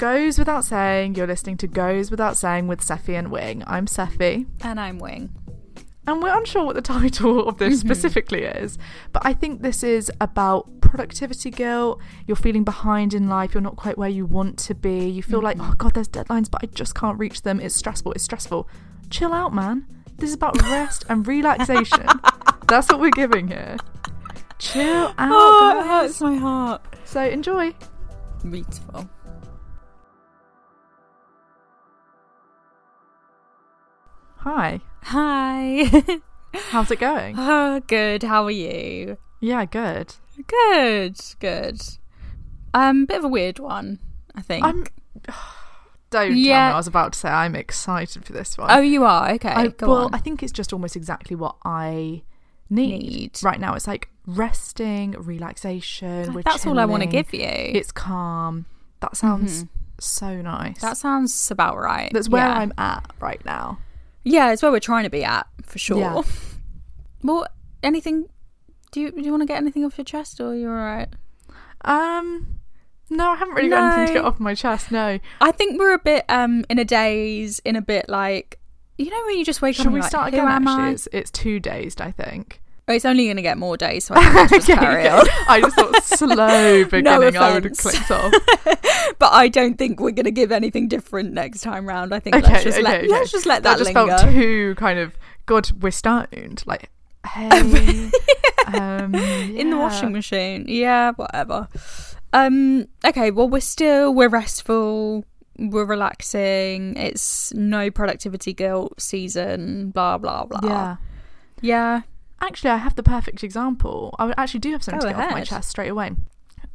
Goes without saying, you're listening to Goes Without Saying with Sephy and Wing. I'm Sephy, And I'm Wing. and we're unsure what the title of this mm-hmm. specifically is, but I think this is about productivity guilt. You're feeling behind in life, you're not quite where you want to be. You feel like, mm-hmm. oh god, there's deadlines, but I just can't reach them. It's stressful, it's stressful. Chill out, man. This is about rest and relaxation. That's what we're giving here. Chill oh, out. Oh, it hurts my heart. So enjoy. Beautiful. Hi. Hi. How's it going? oh, good. How are you? Yeah, good. Good. Good. Um, bit of a weird one, I think. I'm. Don't tell Yeah. me. I was about to say I'm excited for this one. oh, you are okay. I, go well, on. I think it's just almost exactly what I need, Need. right now. It's like resting, relaxation. That's all I want to give you. It's calm. That sounds so nice. that sounds about right. That's where yeah. I'm at right now. Yeah, it's where we're trying to be at for sure. Yeah. well, anything? Do you do you want to get anything off your chest, or you're alright? Um, no, I haven't really got anything to get off my chest. No. I think we're a bit um in a daze, in a bit like you know when you just wake up. Should we like, start again? Actually, it's, it's two dazed. I think. Oh, it's only going to get more days, so I think just Okay, carry okay. on. I just thought slow beginning. I would have clicked off. but I don't think we're going to give anything different next time round. I think Okay, let's just let let's just let that, just linger. felt too kind of God. We're stoned. Like, hey, um, in the washing machine. Yeah, whatever. Um. Okay. Well, we're still we're restful. We're relaxing. It's no productivity guilt season. Blah blah blah. Yeah. Yeah. Actually, I have the perfect example. I actually do have something Go to get off my chest straight away.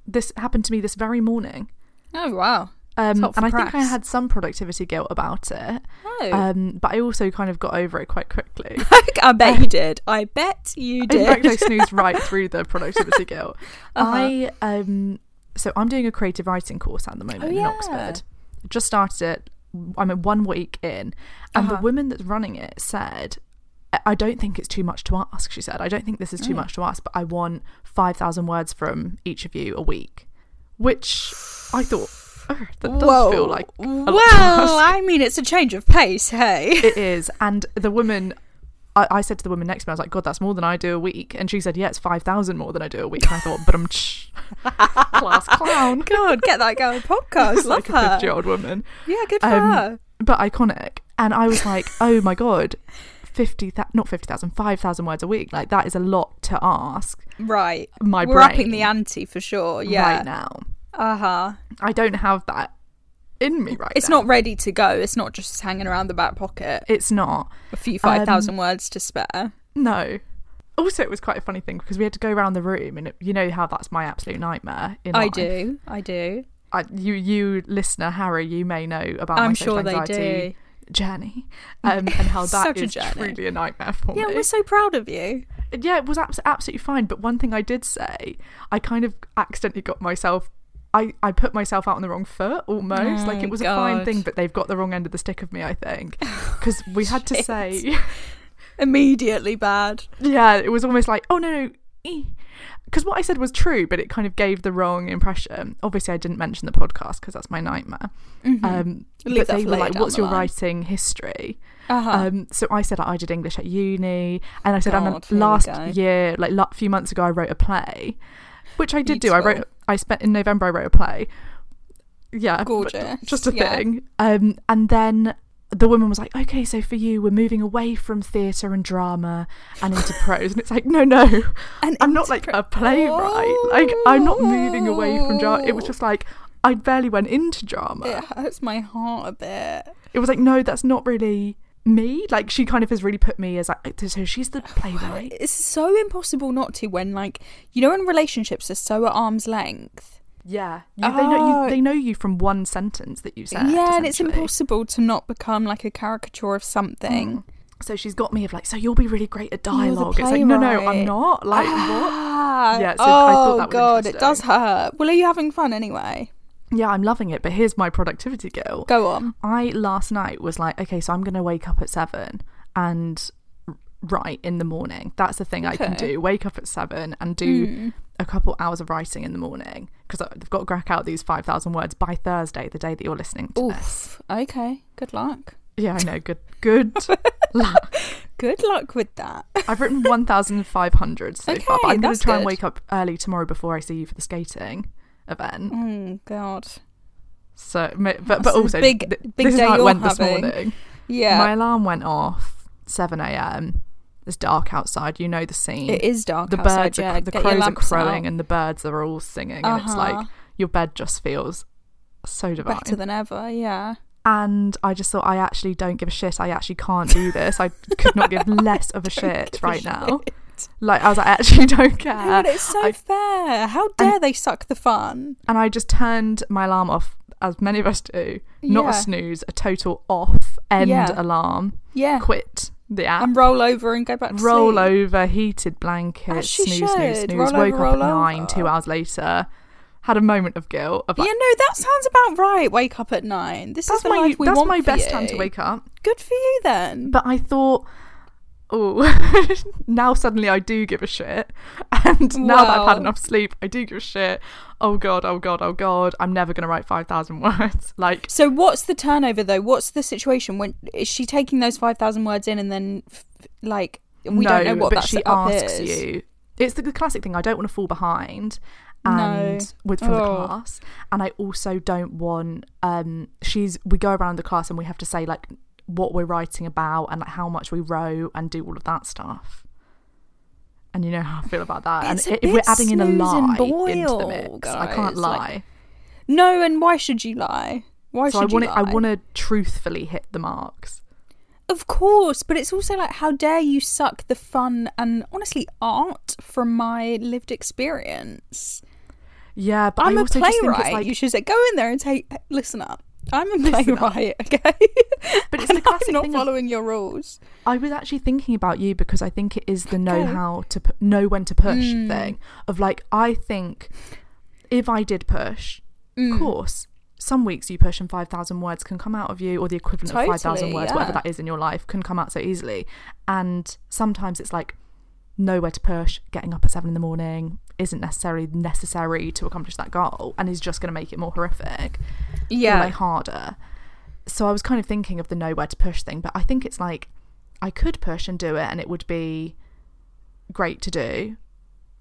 This happened to me this very morning. Oh wow. Um, and I think I had some productivity guilt about it. Oh. Um, but I also kind of got over it quite quickly. I bet you did. I bet you did. In fact, I snoozed right through the productivity guilt. Uh-huh. I um, so I'm doing a creative writing course at the moment Oh, in yeah. Oxford. Just started it. I'm in one week in, and the Uh-huh. woman that's running it said, "I- "I don't think it's too much to ask." She said, "I don't think this is too Mm. much to ask, but I want five thousand words from each of you a week," which I thought "Ugh, that does Whoa. feel like a lot to well, ask." I mean, it's a change of pace. Hey. It is. And the woman, I, I said to the woman next to me, I was like, God, that's more than I do a week. And she said, Yeah, it's 5,000 more than I do a week. And I thought, but I'm class clown. God, get that girl podcast. Love like a 50 year old woman. Yeah, good for Um, her. But iconic. And I was like, Oh my God, 50, not 50,000, 5,000 words a week. Like, that is a lot to ask Right. my We're brain upping the ante for sure. Yeah. right now. Uh huh. I don't have that in me right It's now. not ready to go. It's not just hanging around the back pocket. It's not. A few Um, five thousand words to spare. No. Also, it was quite a funny thing because we had to go around the room, and it, you know how that's my absolute nightmare. In I life. do. I do. I, you, you listener Harry, you may know about my I'm social sure they anxiety do. Journey, um, and how that a is journey. truly a nightmare for Yeah, me. Yeah, we're so proud of you. yeah, it was abs- absolutely fine. But one thing I did say, I kind of accidentally got myself. I, I put myself out on the wrong foot almost. like Oh, it was a fine thing, but they've got the wrong end of the stick of me, I think. Because we had to say, Immediately bad. yeah, it was almost like, oh no, no. Because what I said was true, but it kind of gave the wrong impression. Obviously, I didn't mention the podcast because that's my nightmare. Um, Mm-hmm. Leave but they were like, "What's your line." writing history?" Uh-huh. Um, so I said I did English at uni, and I said and God, we last year, like a few months ago, I wrote a play. which I did do. I wrote. I spent in November. I wrote a play. Yeah, Gorgeous. Just a Yeah. thing. Um, and then the woman was like, "Okay, so for you, we're moving away from theatre and drama and into prose." And it's like, no, no, And I'm not like pro- a playwright. Like I'm not moving away from drama. It was oh. just like I barely went into drama. It hurts my heart a bit. It was like, no, that's not really me. Like she kind of has really put me as like, so she's the playwright. It's so impossible not to when, like, you know, in relationships are so at arm's length. Yeah, you, they know Oh. you. They know you from one sentence that you said. yeah, and it's impossible to not become like a caricature of something. So she's got me of like, so you'll be really great at dialogue. It's like, no, no. I'm not. Like, what? Ah, Yeah, so oh I thought that was god, it does hurt. Well, are you having fun anyway? Yeah, I'm loving it. But here's my productivity guilt. Go on. I last night was like, okay, so I'm going to wake up at seven and write in the morning. That's the thing I can do. Wake up at seven and do Hmm. a couple hours of writing in the morning because I've got to crack out these 5,000 words by Thursday, the day that you're listening to this. Okay. Good luck. Yeah, I know. Good, good luck. Good luck with that. I've written 1,500 so far, but I'm going to try and wake up early tomorrow before I see you for the skating event. Oh god. So, but but That's also, big- big this is day how it went this morning. Yeah. My alarm went off 7 a.m. It's dark outside. You know the scene. it is dark The outside, birds, yeah. are, the Get crows are crowing, out. and the birds are all singing, and it's Uh-huh. like your bed just feels so divine. better than ever. Yeah. and I just thought, I actually don't give a shit. I actually can't do this. I could not give less of a shit give a right now. shit. Like I was like, I actually don't care. No, but it's so I- fair. How dare they suck the fun? and I just turned my alarm off, as many of us do. Not Yeah. a snooze, a total off, end Yeah. alarm, Yeah. quit the app. And roll over and go back to sleep. roll sleep. over, heated blanket, As she snooze, snooze, should. snooze. Roll Woke over, up at roll nine, over. two hours later. Had a moment of guilt. Of like, yeah, no, that sounds about right. Wake up at nine. This that's is the my life we that's want my for best you. time to wake up. Good for you then. But I thought, oh, now suddenly I do give a shit, and now that I've had enough sleep, I do give a shit. Oh god, oh god, oh god, I'm never gonna write five thousand words. Like So what's the turnover though? What's the situation when is she taking those five thousand words in and then f- like we no, don't know what but she asks is. you. It's the classic thing. I don't want to fall behind, and No. with from the Oh. class, and I also don't want. Um, she's we go around the class and we have to say like what we're writing about and like how much we wrote and do all of that stuff. And you know how I feel about that. It's and if we're adding in a lie and into the boil, mix, I can't lie. like, No, and why should you lie? Why so I should want you to. I want to truthfully hit the marks. Of course, but it's also like, how dare you suck the fun and honestly art from my lived experience? Yeah, but I'm I a also just think playwright. like you should say, go in there and take. Listen up. I'm a up. playwright, okay? But it's the classic I'm not thing of- following your rules. I was actually thinking about you because I think it is the know Okay. how to pu- know when to push Mm. thing of like I think if I did push, Mm. of course, some weeks you push and five thousand words can come out of you, or the equivalent of five thousand Totally, words, whatever that is in your life, can come out so easily. And sometimes it's like nowhere to push. Getting up at seven in the morning isn't necessarily necessary to accomplish that goal, and is just going to make it more horrific Yeah. way harder. So I was kind of thinking of the nowhere to push thing, but I think it's like I could push and do it and it would be great to do.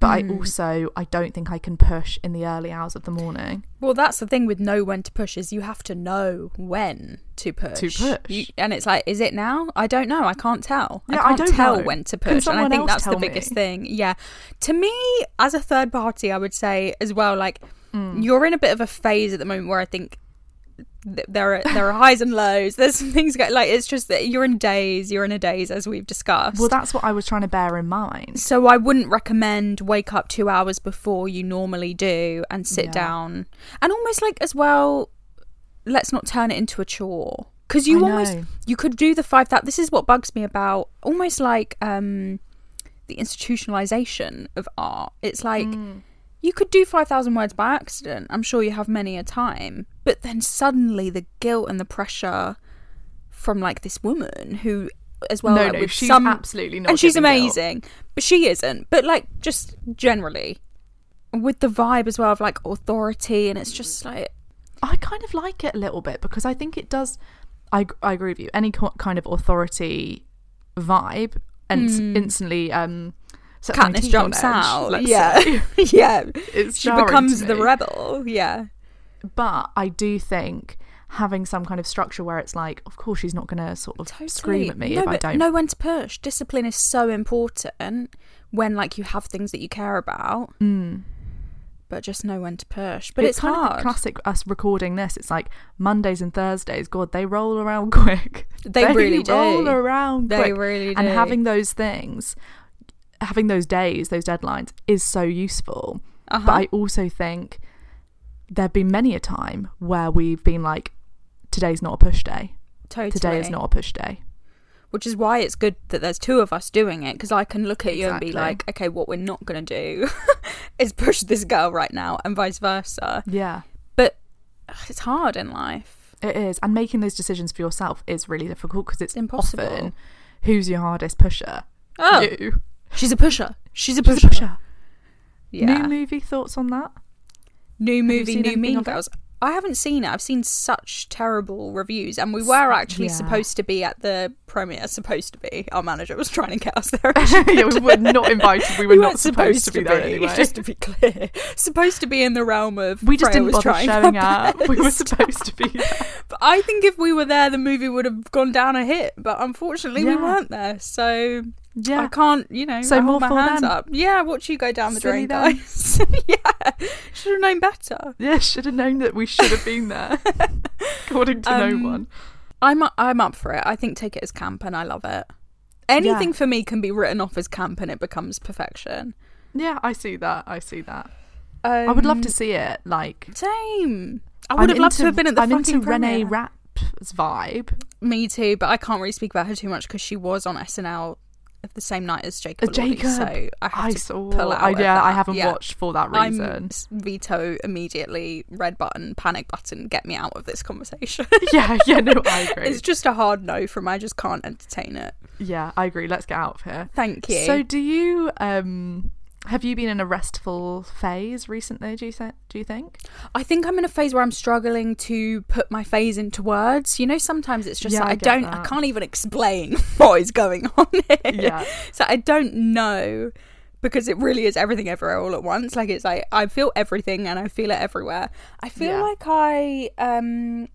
But I Mm. also I don't think I can push in the early hours of the morning. Well, that's the thing with know when to push is you have to know when to push. To push. You- and it's like, is it now? I don't know. I can't tell. Yeah, I I can't don't tell know. when to push. And I think that's the biggest me? thing. Yeah. To me, as a third party, I would say as well, like Mm. you're in a bit of a phase at the moment where I think th- there are there are highs and lows. There's some things go like it's just that you're in days. You're in a daze as we've discussed. Well, that's what I was trying to bear in mind. So I wouldn't recommend wake up two hours before you normally do and sit Yeah. down. And almost like as well, let's not turn it into a chore. Because you I almost know. you could do the five that this is what bugs me about almost like um the institutionalization of art. It's like Mm. You could do 5,000 words by accident. I'm sure you have many a time. But then suddenly the guilt and the pressure from like this woman who, as well, No, like, no, she's some, absolutely not And she's giving guilt. amazing. But she isn't. But like just generally with the vibe as well of like authority. And it's just like, I kind of like it a little bit because I think it does. I I agree with you. Any kind of authority vibe and Hmm. instantly um sets Katniss jumps edge, out. Yeah, yeah. It's she becomes the rebel. Yeah, But I do think having some kind of structure where it's like, of course, she's not going to sort of totally. scream at me no, if I don't. know when to push. Discipline is so important when like you have things that you care about. But just know when to push. But it's, Mm. kind hard. of classic us recording this. It's like Mondays and Thursdays. God, they roll around quick. They really do. roll around. They quick. really And having those things, having those days, those deadlines, is so useful. Uh-huh. But I also think there've been many a time where we've been like, today's not a push day. totally. Today is not a push day. which is why it's good that there's two of us doing it because I can look at you and be like, okay, what we're not going to do is push this girl right now, and vice versa. Yeah. But it's hard in life. It is, and making those decisions for yourself is really difficult because it's Impossible. Often, who's your hardest pusher? Oh, You. She's a pusher. She's a pusher. a pusher? Yeah. New movie thoughts on that? New movie, new Mean? Girls. I haven't seen it. I've seen such terrible reviews, and we were actually yeah. supposed to be at the premiere. Supposed to be. Our manager was trying to get us there. yeah, we were not invited. We were We not weren't supposed, to be there anyway. Just to be clear, supposed to be in the realm of. we just Freya didn't bother showing up. We were supposed to be there. But I think if we were there, the movie would have gone down a hit. But unfortunately, we weren't there, so Yeah. I can't. You know, So I more hold my hands them. up. Yeah, watch you go down the Silly drain, them. guys. yeah, should have known better. Yeah, should have known that we should have been there. According to Um, no one. I'm I'm up for it. I think take it as camp, and I love it. Anything Yeah. for me can be written off as camp, and it becomes perfection. Yeah, I see that. I see that. Um, I would love to see it. Like, Same. I I'm would have loved to have been at the I'm fucking into Reneé. Rapp's vibe. Me too, but I can't really speak about her too much because she was on SNL the same night as Jacob. Elordi, so I have I to saw. pull out. I, yeah, I haven't Yeah. watched for that reason. I'm veto immediately. Red button, panic button. Get me out of this conversation. yeah, yeah, no, I agree. it's just a hard no from. I just can't entertain it. yeah, I agree. Let's get out of here. Thank you. So, do you um have you been in a restful phase recently? Do you think? Do you think? I think I'm in a phase where I'm struggling to put my phase into words. You know, sometimes it's just Yeah, like I I, don't, I can't even explain what is going on here. Yeah. So I don't know because it really is everything everywhere all at once. Like it's like I feel everything and I feel it everywhere. I feel Yeah. like I um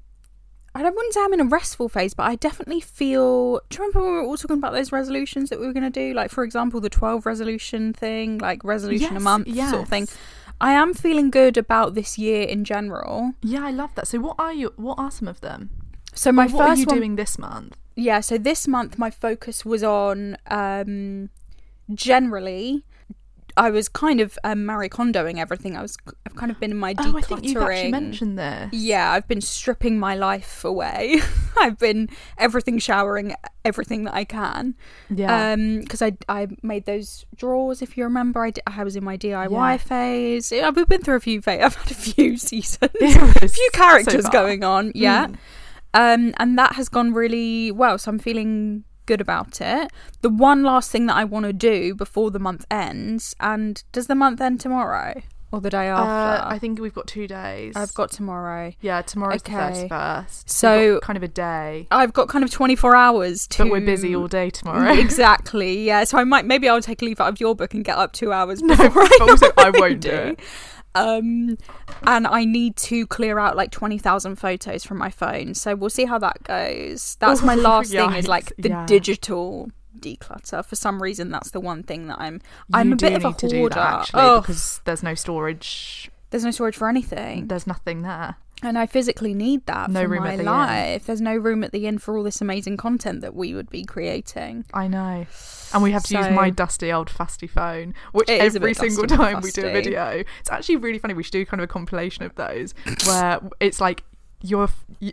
I don't want to say I'm in a restful phase, but I definitely feel. Do you remember when we were all talking about those resolutions that we were going to do? Like, for example, the 12 resolution thing, like resolution a Yes, month sort of thing. I am feeling good about this year in general. Yeah, I love that. So, what are you? What are some of them? So my what first are you one, doing this month? yeah. So this month my focus was on um, generally. I was kind of um, Marie Kondoing everything. I was, I've kind of been in my decluttering. Oh, I think you've actually mentioned this. Yeah, I've been stripping my life away. I've been everything showering everything that I can. Yeah. Um, because I I made those drawers. If you remember, I, d- I was in my DIY Yeah. phase. We've been through a few. Fa- I've had a few seasons, a few characters far. going on. Yeah. Mm. Um, and that has gone really well. So I'm feeling good about it. The one last thing that I want to do before the month ends, and does the month end tomorrow or the day after? Uh, I think we've got two days. I've got tomorrow. yeah. Tomorrow's Okay. the thirty first. So- kind of a day, I've got kind of 24 hours to. but we're busy all day tomorrow. exactly. Yeah. So I might maybe I'll take a leave out of your book and get up two hours No, before I also I won't do it. Um, and I need to clear out like 20,000 photos from my phone. So we'll see how that goes. That's my last thing is like the yeah. digital declutter. For some reason, that's the one thing that I'm. I'm a bit of a need to do hoarder. that actually because there's no storage. there's no storage for anything, There's nothing there. and I physically need that No for room my at the life. There's no room at the end for all this amazing content that we would be creating. I know. And we have to use my dusty old fusty phone, which It is a every single dusty time we do a video, it's actually really funny. We should do kind of a compilation of those where it's like you're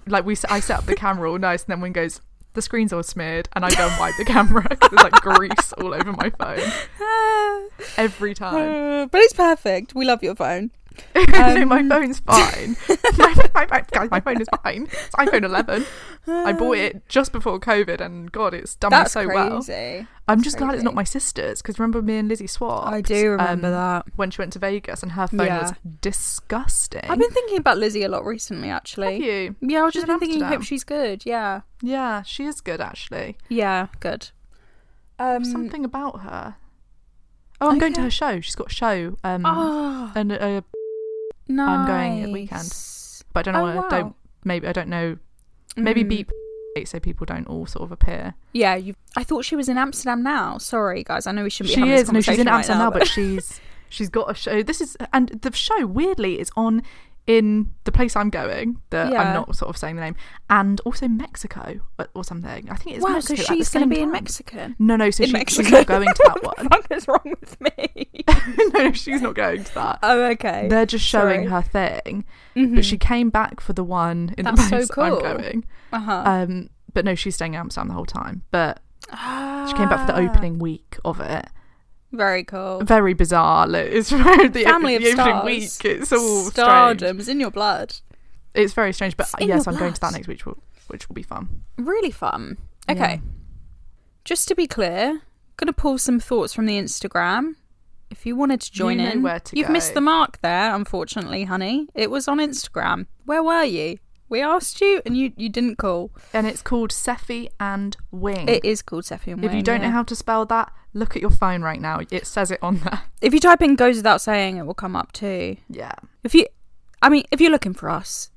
like we I set up the camera all nice, and then one goes. The screen's all smeared, and I go and wipe the camera because there's like grease all over my phone every time. Uh, but it's perfect. We love your phone. no, my phone's phone phone. my, my, my, guys, my phone is fine. It's iPhone 11. I bought it just before COVID, and God, it's done That's me so well. crazy. I'm That's just glad it's not my sister's because remember me and Lizzie swapped. I do remember um, that. when she went to Vegas and her phone was disgusting. I've been thinking about Lizzie a lot recently, actually. Have you? Yeah, I've just been thinking, hope she's good. Yeah. Yeah, she is good actually. Yeah, good. Um, Something about her. Oh, I'm going to her show. She's got a show. Um, Oh, and uh, nice. I'm going at weekend. but I don't know. Oh, wow. Don't maybe I don't know. Maybe Mm. beep so people don't all sort of appear. Yeah, you. I thought she was in Amsterdam now. Sorry, guys. I know we shouldn't be She is. No, she's in right Amsterdam now, but she's she's got a show. This is and the show weirdly is on in the place I'm going. That Yeah. I'm not sort of saying the name, and also Mexico or, or something. I think it's wow, Mexico. so she's going to be in time. Mexican. No, no. So in she, Mexico. she's not going to that what one. the fuck is wrong with me? no, no, she's not going to that. oh, okay. They're just showing Sorry. her thing, Mhm. but she came back for the one in That's the so place cool. I'm going. Uh-huh. Um, but no, she's staying in Amsterdam the whole time. But she came back for the Ah, opening week of it. Very cool. Very bizarre. It's very the, Family the of stars. week. It's all strange. Stardom's in your blood. It's very strange. But yes, I'm going to that next week, which will, which will be fun. Really fun. Okay. Yeah. Just to be clear, gonna pull some thoughts from the Instagram. If you wanted to join know in, where to you've go. missed the mark there, unfortunately, honey. It was on Instagram. Where were you? We asked you and you, you didn't call. And it's called Sephy and Wing. It is called Sephy and Wing. if you don't yeah. know how to spell that, look at your phone right now. It says it on there. If you type in goes without saying, it will come up too. Yeah. If you, I mean, if you're looking for us,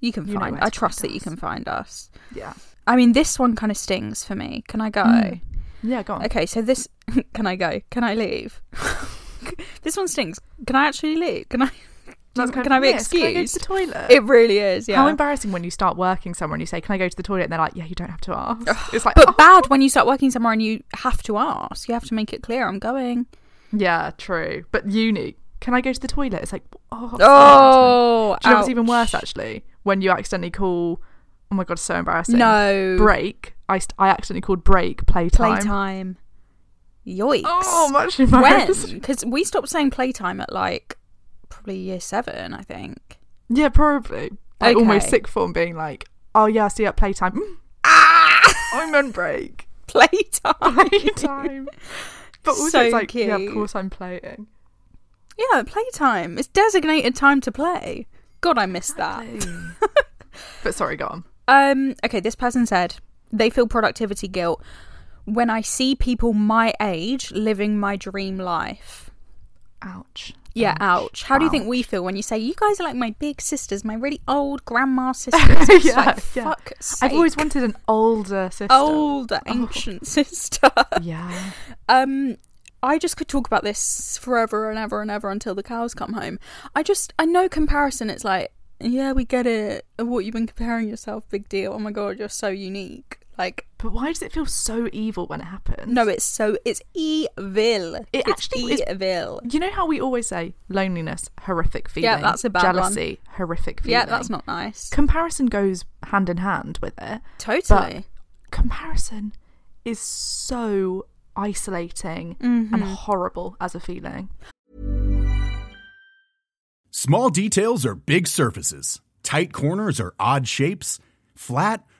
you can You find. I trust that you can find us. Yeah. I mean, this one kind of stings for me. Can I go? Mm. Yeah, go on. Okay, so this. can I go? Can I leave? this one stings. Can I actually leave? Can I? That's can kind I be yes, Can I go to the excused? toilet? It really is. Yeah. How embarrassing when you start working somewhere and you say, "Can I go to the toilet?" and they're like, "Yeah, you don't have to ask." It's like, but oh. bad when you start working somewhere and you have to ask. You have to make it clear. I'm going. yeah, true. But uni, can I go to the toilet? It's like, oh, Oh, do you know what's even worse actually? When you accidentally call, oh my god, so embarrassing. No. break. I st- I accidentally called break playtime. Playtime. Yoikes. Oh, I'm actually when? Because we stopped saying playtime at like probably year seven, I think. Yeah, probably. Like almost Okay. sixth form being like, oh yeah, see you at playtime. Mm, Ah, I'm on break. Playtime. Playtime. But also, So it's like, yeah, of course I'm playing. Yeah, playtime. It's designated time to play. God, I missed that. but sorry, go on. Um, okay, this person said they feel productivity guilt when I see people my age living my dream life. Ouch. Yeah, ouch. How do you think we feel when you say you guys are like my big sisters, my really old grandma sisters? Yeah, like, yeah. fuck I've always wanted an older sister. older ancient sister. Yeah. Um, I just could talk about this forever and ever and ever until the cows come home. I just, I know comparison. It's like, yeah, we get it. What you've been comparing yourself, big deal. Oh my god, you're so unique. Like, But why does it feel so evil when it happens? no, it's so, it's evil. It it's actually is- evil. You know how we always say loneliness, horrific feeling. Yeah, that's a bad one. Jealousy, horrific feeling. Yeah, that's not nice. Comparison goes hand in hand with it. Totally. Comparison is so isolating Mm-hmm. and horrible as a feeling. Small details are big surfaces. Tight corners are odd shapes. Flat,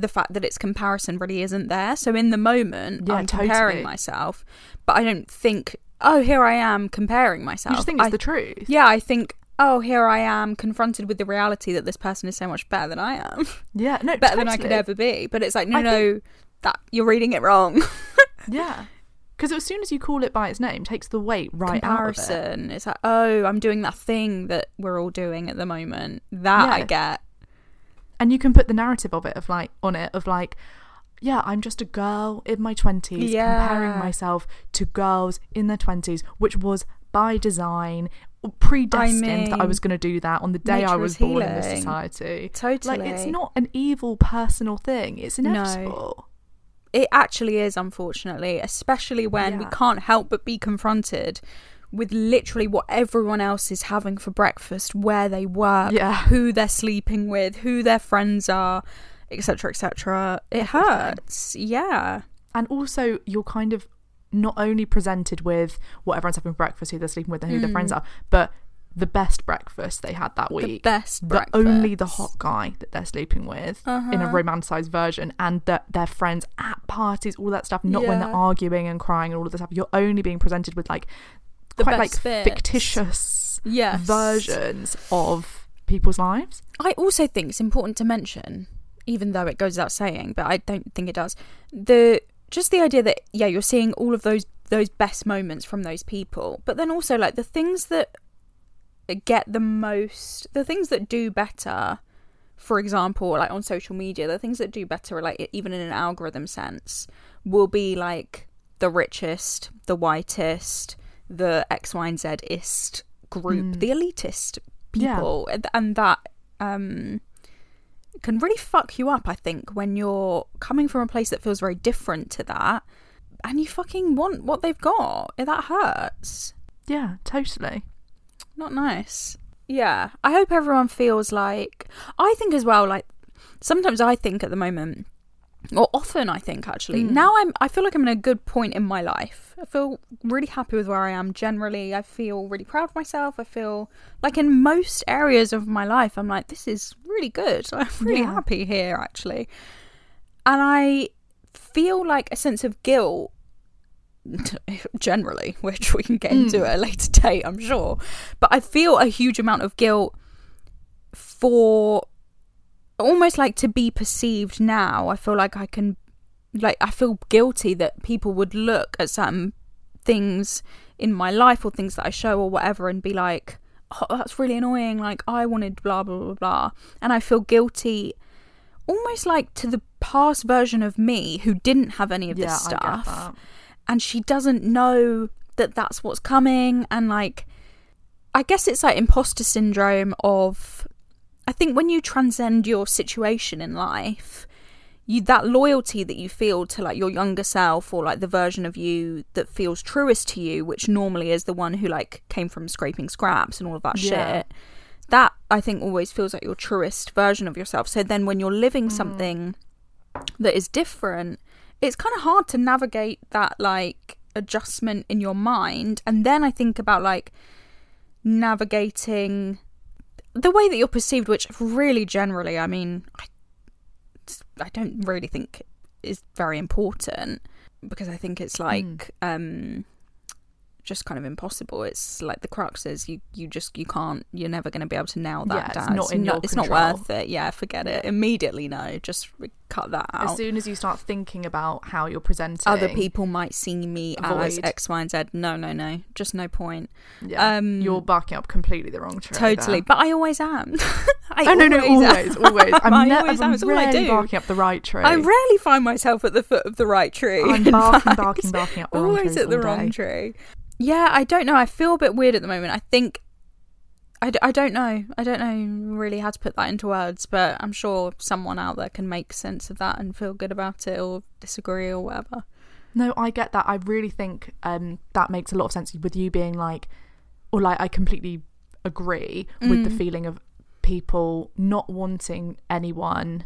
the fact that it's comparison really isn't there. So in the moment, Yeah, I'm comparing myself, but I don't think, oh, here I am comparing myself. You just think it's I- the truth. Yeah, I think, oh, here I am confronted with the reality that this person is so much better than I am, Yeah, no, better than I could ever be. But it's like, no, I no, that you're reading it wrong. Yeah, because as soon as you call it by its name, it takes the weight right out of it. comparison. It's like, oh, I'm doing that thing that we're all doing at the moment. That I get. And you can put the narrative of it of like on it of like yeah i'm just a girl in my 20s comparing myself to girls in their 20s which was by design predestined that i was going to do that on the day i was is born in this society. Totally. like it's not an evil personal thing it's inevitable. It actually is, unfortunately, especially when we can't help but be confronted with literally what everyone else is having for breakfast, where they work, Yeah. who they're sleeping with, who their friends are, etc., etc. It hurts. Yeah. and also you're kind of not only presented with what everyone's having for breakfast who they're sleeping with and who their friends are but the best breakfast they had that week best the only the hot guy that they're sleeping with in a Uh-huh. romanticized version and that their friends at parties all that stuff not when they're arguing and crying and all of this stuff you're only being presented with like The quite like bits. fictitious Yes. versions of people's lives I also think it's important to mention, even though it goes without saying, but I don't think it does. The just the idea that yeah, you're seeing all of those those best moments from those people, but then also like the things that get the most, the things that do better. For example, like on social media, the things that do better, like even in an algorithm sense, will be like the richest, the whitest, the X, Y, and Z ist group, the elitist people, and- and that um, can really fuck you up. I think when you're coming from a place that feels very different to that, and you fucking want what they've got, that hurts. yeah totally Not nice. Yeah, I hope everyone feels like I think as well. Like sometimes I think at the moment, or often I think actually. Hmm. Now I'm. I feel like I'm in a good point in my life. I feel really happy with where I am. Generally, I feel really proud of myself. I feel like in most areas of my life, I'm like, this is really good. I'm really Yeah. happy here actually, and I feel like a sense of guilt generally, which we can get into hmm. at a later date, I'm sure. But I feel a huge amount of guilt for almost like to be perceived now. I feel like I can, like, I feel guilty that people would look at certain things in my life or things that I show or whatever and be like, oh, that's really annoying. Like, I wanted blah, blah, blah, blah. And I feel guilty almost like to the past version of me who didn't have any of yeah this stuff and she doesn't know that that's what's coming and like i guess it's like imposter syndrome of i think when you transcend your situation in life you that loyalty that you feel to like your younger self or like the version of you that feels truest to you which normally is the one who like came from scraping scraps and all of that Yeah. shit that i think always feels like your truest version of yourself. So then when you're living mm. something that is different it's kind of hard to navigate that like adjustment in your mind. And then i think about like navigating the way that you're perceived which really generally i mean i, I don't really think is very important because i think it's like um just kind of impossible it's like the crux is you you just you can't you're never going to be able to nail that Yeah, it's down not in no- your it's not worth it yeah forget it immediately no just cut that out as soon as you start thinking about how you're presenting other people might see me as X, Y, and Z. No, no, no. Just no point. yeah, um, you're barking up completely the wrong tree Totally. there. But I always am. I oh no no always always am. always i'm I always am. I'm It's all I do. barking up the right tree I rarely find myself at the foot of the right tree. I'm barking, barking, barking up the wrong Always trees at the wrong day. tree. Yeah, I don't know. I feel a bit weird at the moment. I think. I, d- I don't know. I don't know really how to put that into words, but I'm sure someone out there can make sense of that and feel good about it or disagree or whatever. No, I get that. I really think um, that makes a lot of sense with you being like, or like, I completely agree with the feeling of people not wanting anyone,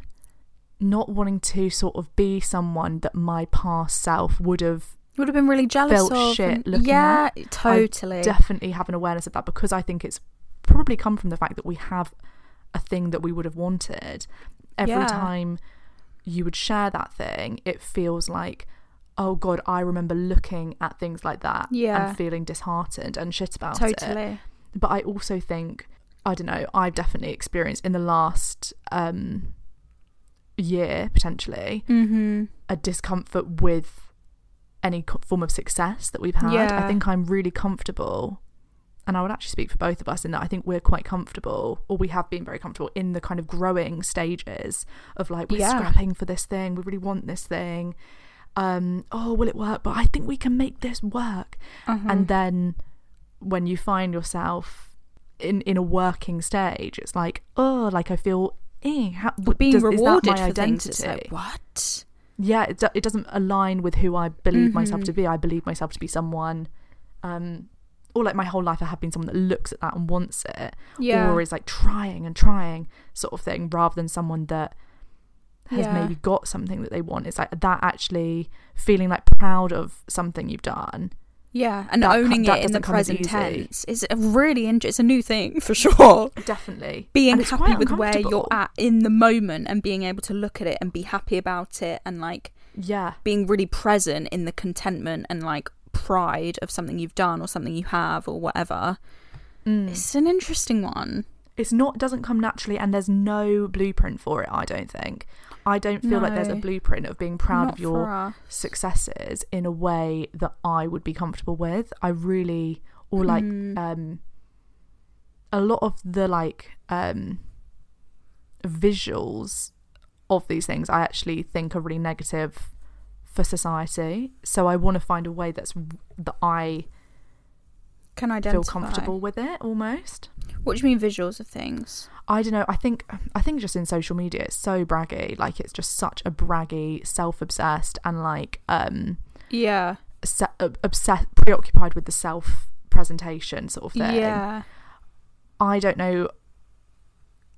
not wanting to sort of be someone that my past self would have Would have been really jealous felt of. shit and- looking yeah, at. totally. I definitely have an awareness of that because I think it's probably come from the fact that we have a thing that we would have wanted every Yeah. time you would share that thing, it feels like, oh God, I remember looking at things like that Yeah. and feeling disheartened and shit about it. Totally. But I also think, I don't know, I've definitely experienced in the last um, year, potentially, Mm-hmm. a discomfort with any form of success that we've had. Yeah. I think I'm really comfortable, and I would actually speak for both of us in that I think we're quite comfortable, or we have been very comfortable in the kind of growing stages of like we're Yeah. scrapping for this thing, we really want this thing. Um, oh, will it work? But I think we can make this work. Uh-huh. And then when you find yourself in in a working stage, it's like oh, like I feel. Eh, how, But being does- rewarded my for things, it's identity? like, what? Yeah it, do- it doesn't align with who i believe myself Mm-hmm. to be i believe myself to be someone um or like my whole life i have been someone that looks at that and wants it Yeah. or is like trying and trying sort of thing rather than someone that has Yeah. maybe got something that they want it's like that actually feeling like proud of something you've done Yeah, and That owning that it in the doesn't come as present tense is a really int- it's a new thing for sure. definitely Being happy with where you're at in the moment and being able to look at it and be happy about it and like yeah being really present in the contentment and like pride of something you've done or something you have or whatever. Mm. It's an interesting one. It's not doesn't come naturally and there's no blueprint for it i don't think. I don't feel like there's a blueprint of being proud of your successes in a way that i would be comfortable with. I really or like Hmm. um a lot of the like um visuals of these things i actually think are really negative for society. So i want to find a way that's that i Can identify. feel comfortable with it almost What do you mean visuals of things? I don't know. I think I think just in social media, it's so braggy. Like it's just such a braggy, self-obsessed, and like um, Yeah. se- obsessed, preoccupied with the self presentation sort of thing. Yeah. I don't know.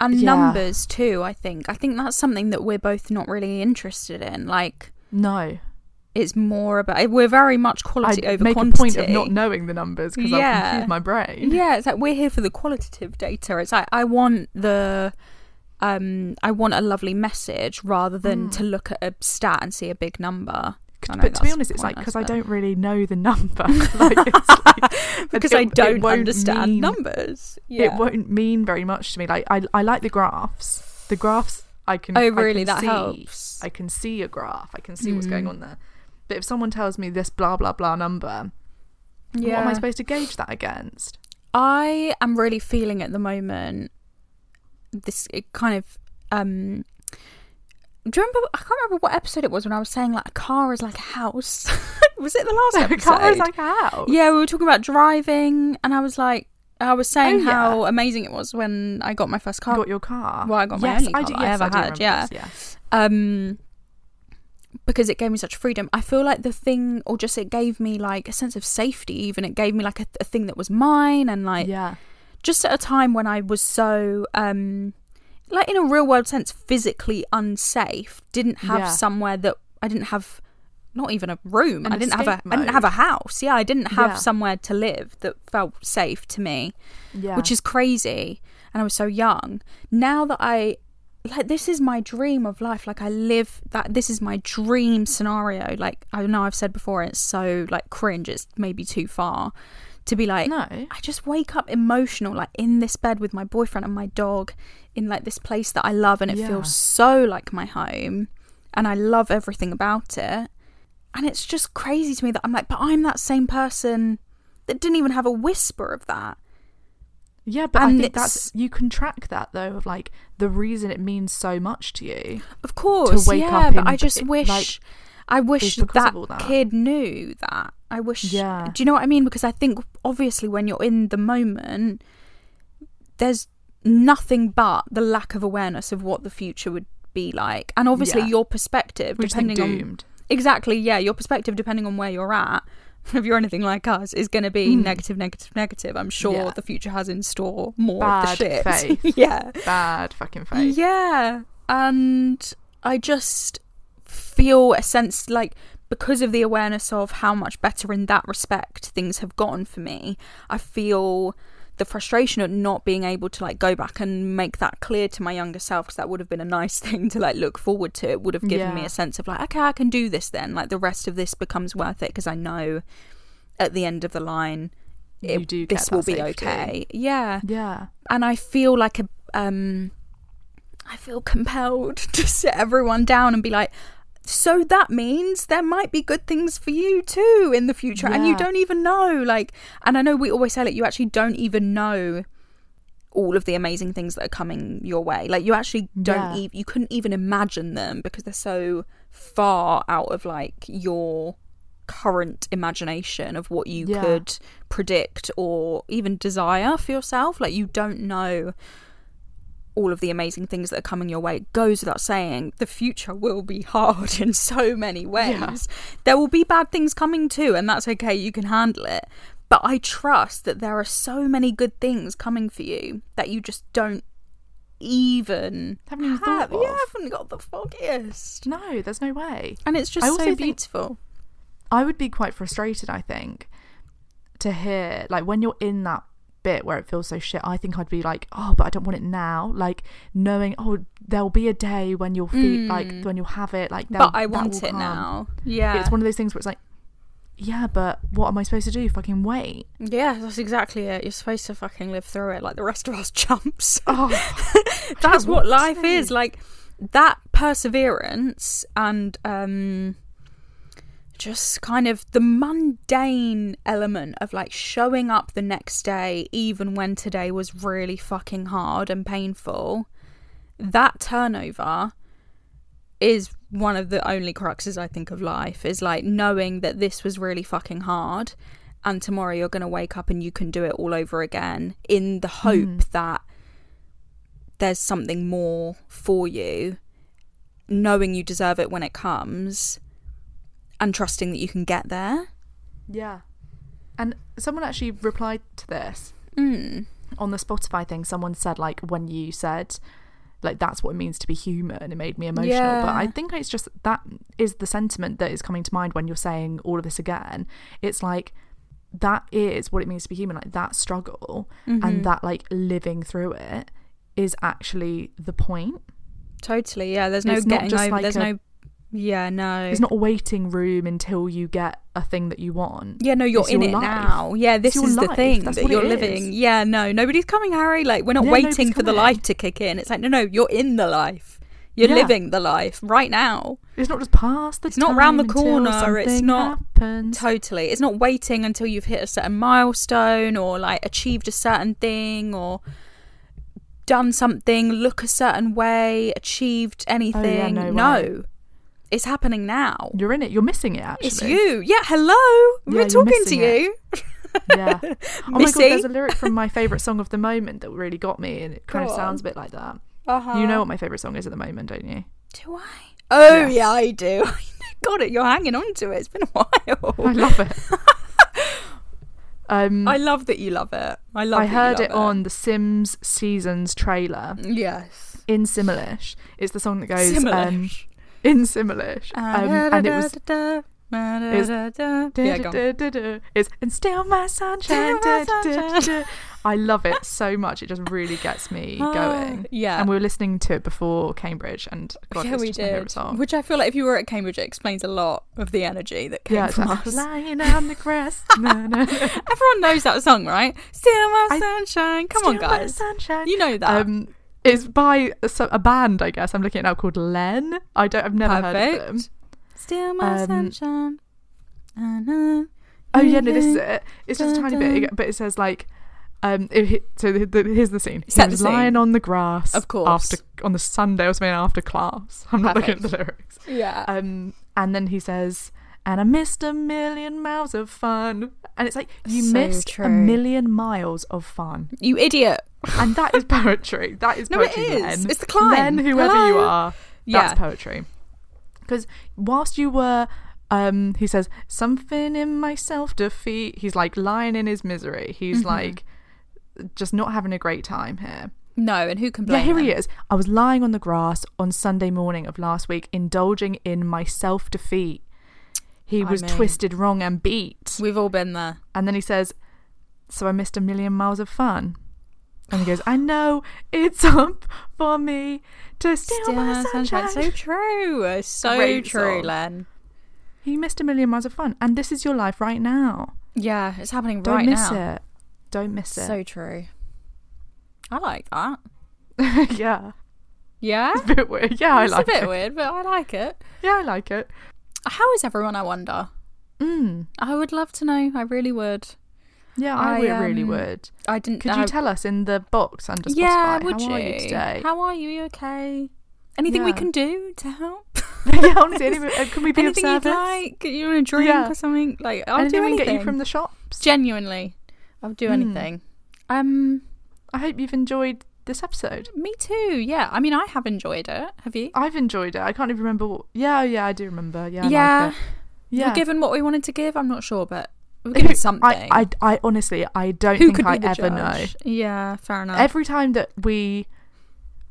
And Yeah. numbers too, I think. I think that's something that we're both not really interested in. Like No, it's more about we're very much quality I over make quantity. a point of not knowing the numbers because Yeah. I'll confuse my brain. Yeah, it's like we're here for the qualitative data. It's like I want the um I want a lovely message rather than to look at a stat and see a big number. Know But to be honest, it's like because I don't really know the number. like, like, because it- I don't understand mean- numbers. It won't mean very much to me. Like I, I like the graphs. The graphs I can. Oh, I really? can That see, helps. I can see a graph. I can see what's Mm. going on there. But if someone tells me this blah blah blah number, what am I supposed to gauge that against? I am really feeling at the moment this it kind of um do you remember I can't remember what episode it was when I was saying like a car is like a house. was it the last A episode? car is like a house. Yeah, we were talking about driving and I was like I was saying Oh, yeah. how amazing it was when I got my first car. You got your car. Well, I got my yes, only I car do, that I yes, ever do had, remember yeah. this, yes. um because it gave me such freedom i feel like the thing or just it gave me like a sense of safety even it gave me like a, a thing that was mine and like yeah. just at a time when i was so um like in a real world sense physically unsafe didn't have Yeah. somewhere that i didn't have not even a room An i didn't have a escape i didn't have a house yeah i didn't have Yeah. somewhere to live that felt safe to me Yeah. which is crazy and i was so young now that i like this is my dream of life. Like i live that this is my dream scenario. Like i know i've said before it's so like cringe. It's maybe too far to be like No. i just wake up emotional like in this bed with my boyfriend and my dog in like this place that i love and it Yeah. feels so like my home and i love everything about it. And it's just crazy to me that i'm like but i'm that same person that didn't even have a whisper of that Yeah, but I think that's you can track that though of like the reason it means so much to you. Of course, wake yeah, up but I just it- wish, like, I wish that, that. kid knew that. I wish. Yeah. Do you know what I mean? Because I think obviously when you're in the moment, there's nothing but the lack of awareness of what the future would be like, and obviously Yeah. your perspective, depending on exactly, yeah, your perspective depending on where you're at. If you're anything like us, is going to be hmm. negative, negative, negative. I'm sure. Yeah. the future has in store more Bad of the shit. yeah, Bad fucking face. yeah, and I just feel a sense like because of the awareness of how much better in that respect things have gotten for me, I feel the frustration of not being able to like go back and make that clear to my younger self because that would have been a nice thing to like look forward to. It would have given me a sense of like okay i can do this then. Like the rest of this becomes worth it because i know at the end of the line it- this will be safety. okay. yeah. Yeah. and I feel like a um I feel compelled to sit everyone down and be like so that means there might be good things for you too in the future and you don't even know like and I know we always say like you actually don't even know all of the amazing things that are coming your way like you actually don't Yeah. e- you couldn't even imagine them because they're so far out of like your current imagination of what you Yeah. could predict or even desire for yourself like you don't know all of the amazing things that are coming your way. It goes without saying, the future will be hard in so many ways. Yeah. There will be bad things coming too, and that's okay, you can handle it. But I trust that there are so many good things coming for you that you just don't even Haven't even thought have. of. You haven't got the foggiest. No, there's no way. And it's just so beautiful. I would be quite frustrated, I think, to hear like when you're in that bit where it feels so shit. I think I'd be like, oh, but I don't want it now. Like knowing, oh, there'll be a day when you'll feel like when you'll have it. Like, But I want it come. now. Yeah. It's one of those things where it's like, yeah, but what am I supposed to do? Fucking wait. Yeah, that's exactly it. You're supposed to fucking live through it like the rest of us chumps. Oh, that's what life is like that perseverance and um just kind of the mundane element of like showing up the next day even when today was really fucking hard and painful that turnover is one of the only cruxes I think of life is like knowing that this was really fucking hard and tomorrow you're going to wake up and you can do it all over again in the hope mm. that there's something more for you knowing you deserve it when it comes and trusting that you can get there yeah. And someone actually replied to this mm. on the Spotify thing. Someone said like when you said like that's what it means to be human. It made me emotional. But I think it's just that is the sentiment that is coming to mind when you're saying all of this again. It's like that is what it means to be human. Like that struggle Mm-hmm. and that like living through it is actually the point. totally yeah there's no It's getting just over like there's a- no yeah no It's not a waiting room until you get a thing that you want. yeah no you're It's in your it life. now yeah this is the thing That's that you're living is. yeah no nobody's coming harry like we're not Yeah, waiting for the life to kick in it's like no no you're in the life you're Yeah. living the life right now It's not just past the It's not round the corner, it's not- happens. Totally. It's not waiting until you've hit a certain milestone or like achieved a certain thing or done something, look a certain way, achieved oh, anything. Oh, no way. It's happening now. You're in it. You're missing it. Actually, It's you. Yeah, hello. We're you're talking to it. you. Yeah. Oh my god, there's a lyric from my favorite song of the moment that really got me, and it kind Go of sounds a bit like that. Uh-huh. You know what my favorite song is at the moment, don't you? Do I? Oh, Yes. yeah, I do. Got it. You're hanging on to it. It's been a while. I love it. um, I love that you love it. I love I heard love it on the Sims Seasons trailer Yes. in Simlish. It's the song that goes um, Simlish. In Simlish, um, and it was. Is, yeah, and still my sunshine. Da, da, da, I love it so much. It just really gets me going. yeah. and we were listening to it before Cambridge, and God, yeah, we just my favourite did. song. Which I feel like if you were at Cambridge, it explains a lot of the energy that came yeah, from like, us. lying on the grass. no, no. Everyone knows that song, right? Still my I- sunshine. Come on, guys. sunshine. You know that. Um, it's by a, a band, I guess. I'm looking at it now called Len. I don't. I've never heard of them. Perfect. Still my Um, sunshine. Oh yeah, no, this is it. It's just a tiny bit, but it says like, um, it, so the, the, here's the scene. Set he was lying on the grass, Of course. after on the Sunday or something after class. I'm not looking at the lyrics. Yeah. Um, and then he says, "And I missed a million miles of fun," and it's like you So missed a million miles of fun, you idiot. and that is poetry. That is No, it poetry. is. Len. It's the climb. Len, whoever you Hello? are, Yeah. that's poetry. Because whilst you were, um, he says something in my self defeat. He's like lying in his misery. He's Mm-hmm. like just not having a great time here. No, and who can Yeah, blame here he is. I was lying on the grass on Sunday morning of last week, indulging in my self defeat. He I was mean- twisted, wrong, and beat. We've all been there. And then he says, So I missed a million miles of fun. And he goes, I know it's up for me to steal my sunshine. So true. So Great true, song. Len. You missed a million miles of fun. And this is your life right now. Yeah, it's happening Don't right now. Don't miss it. Don't miss it. So true. I like that. yeah. Yeah? It's a bit weird. Yeah, I it's like it. It's a bit it. weird, but I like it. Yeah, I like it. How is everyone, I wonder? Mm. I would love to know. I really would. Yeah, I, I, would, really um, would. I didn't Could I- you tell us in the box under Spotify? Yeah, would how you? are you today? How are you? You okay? Anything we can do to help? yeah, honestly, any, uh, can we be anything of you'd service? like? You want a drink Yeah. or something? Like I'll anything do anything. get you from the shops? Genuinely, I'll do Hmm. anything. Um, I hope you've enjoyed this episode. me too. Yeah, I mean, I have enjoyed it. Have you? I've enjoyed it. I can't even remember. What, yeah, yeah, I do remember. Yeah, yeah. like yeah. We're given what we wanted to give. I'm not sure, but we're given something. I, I, I honestly, I don't Who think I ever judge? Yeah, fair enough. Every time that we,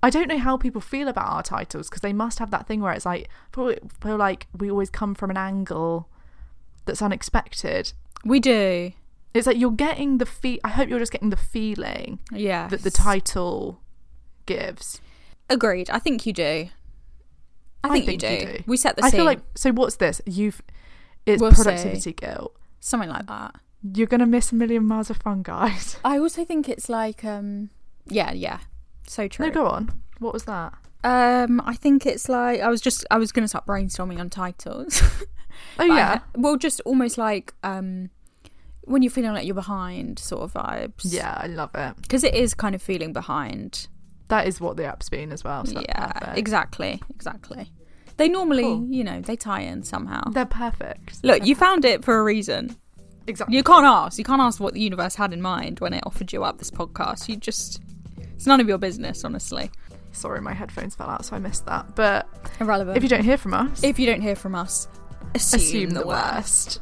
I don't know how people feel about our titles because they must have that thing where it's like feel, feel like we always come from an angle that's unexpected. we do. It's like you're getting the feel. I hope you're just getting the feeling Yeah. that the title gives. Agreed. I think you do. I think, you, do. We set the I scene. feel like so. What's this? You've it's We'll see. productivity guilt. something like that. You're gonna miss a million miles of fun, guys. I also think it's like um yeah, yeah. So true. No, go on. What was that? Um I think it's like I was just I was going to start brainstorming on titles. Oh But I- yeah, well just almost like um when you're feeling like you're behind sort of vibes. yeah, I love it. Because it is kind of feeling behind. That is what the app's been as well. So yeah, perfect. exactly. Exactly. They normally, Cool. you know, they tie in somehow. They're perfect. Look, you found it for a reason. Exactly. You can't ask. You can't ask what the universe had in mind when it offered you up this podcast. You just it's none of your business, honestly. Sorry, my headphones fell out, so I missed that. But Irrelevant. if you don't hear from us, if you don't hear from us, assume, assume the, the worst. worst.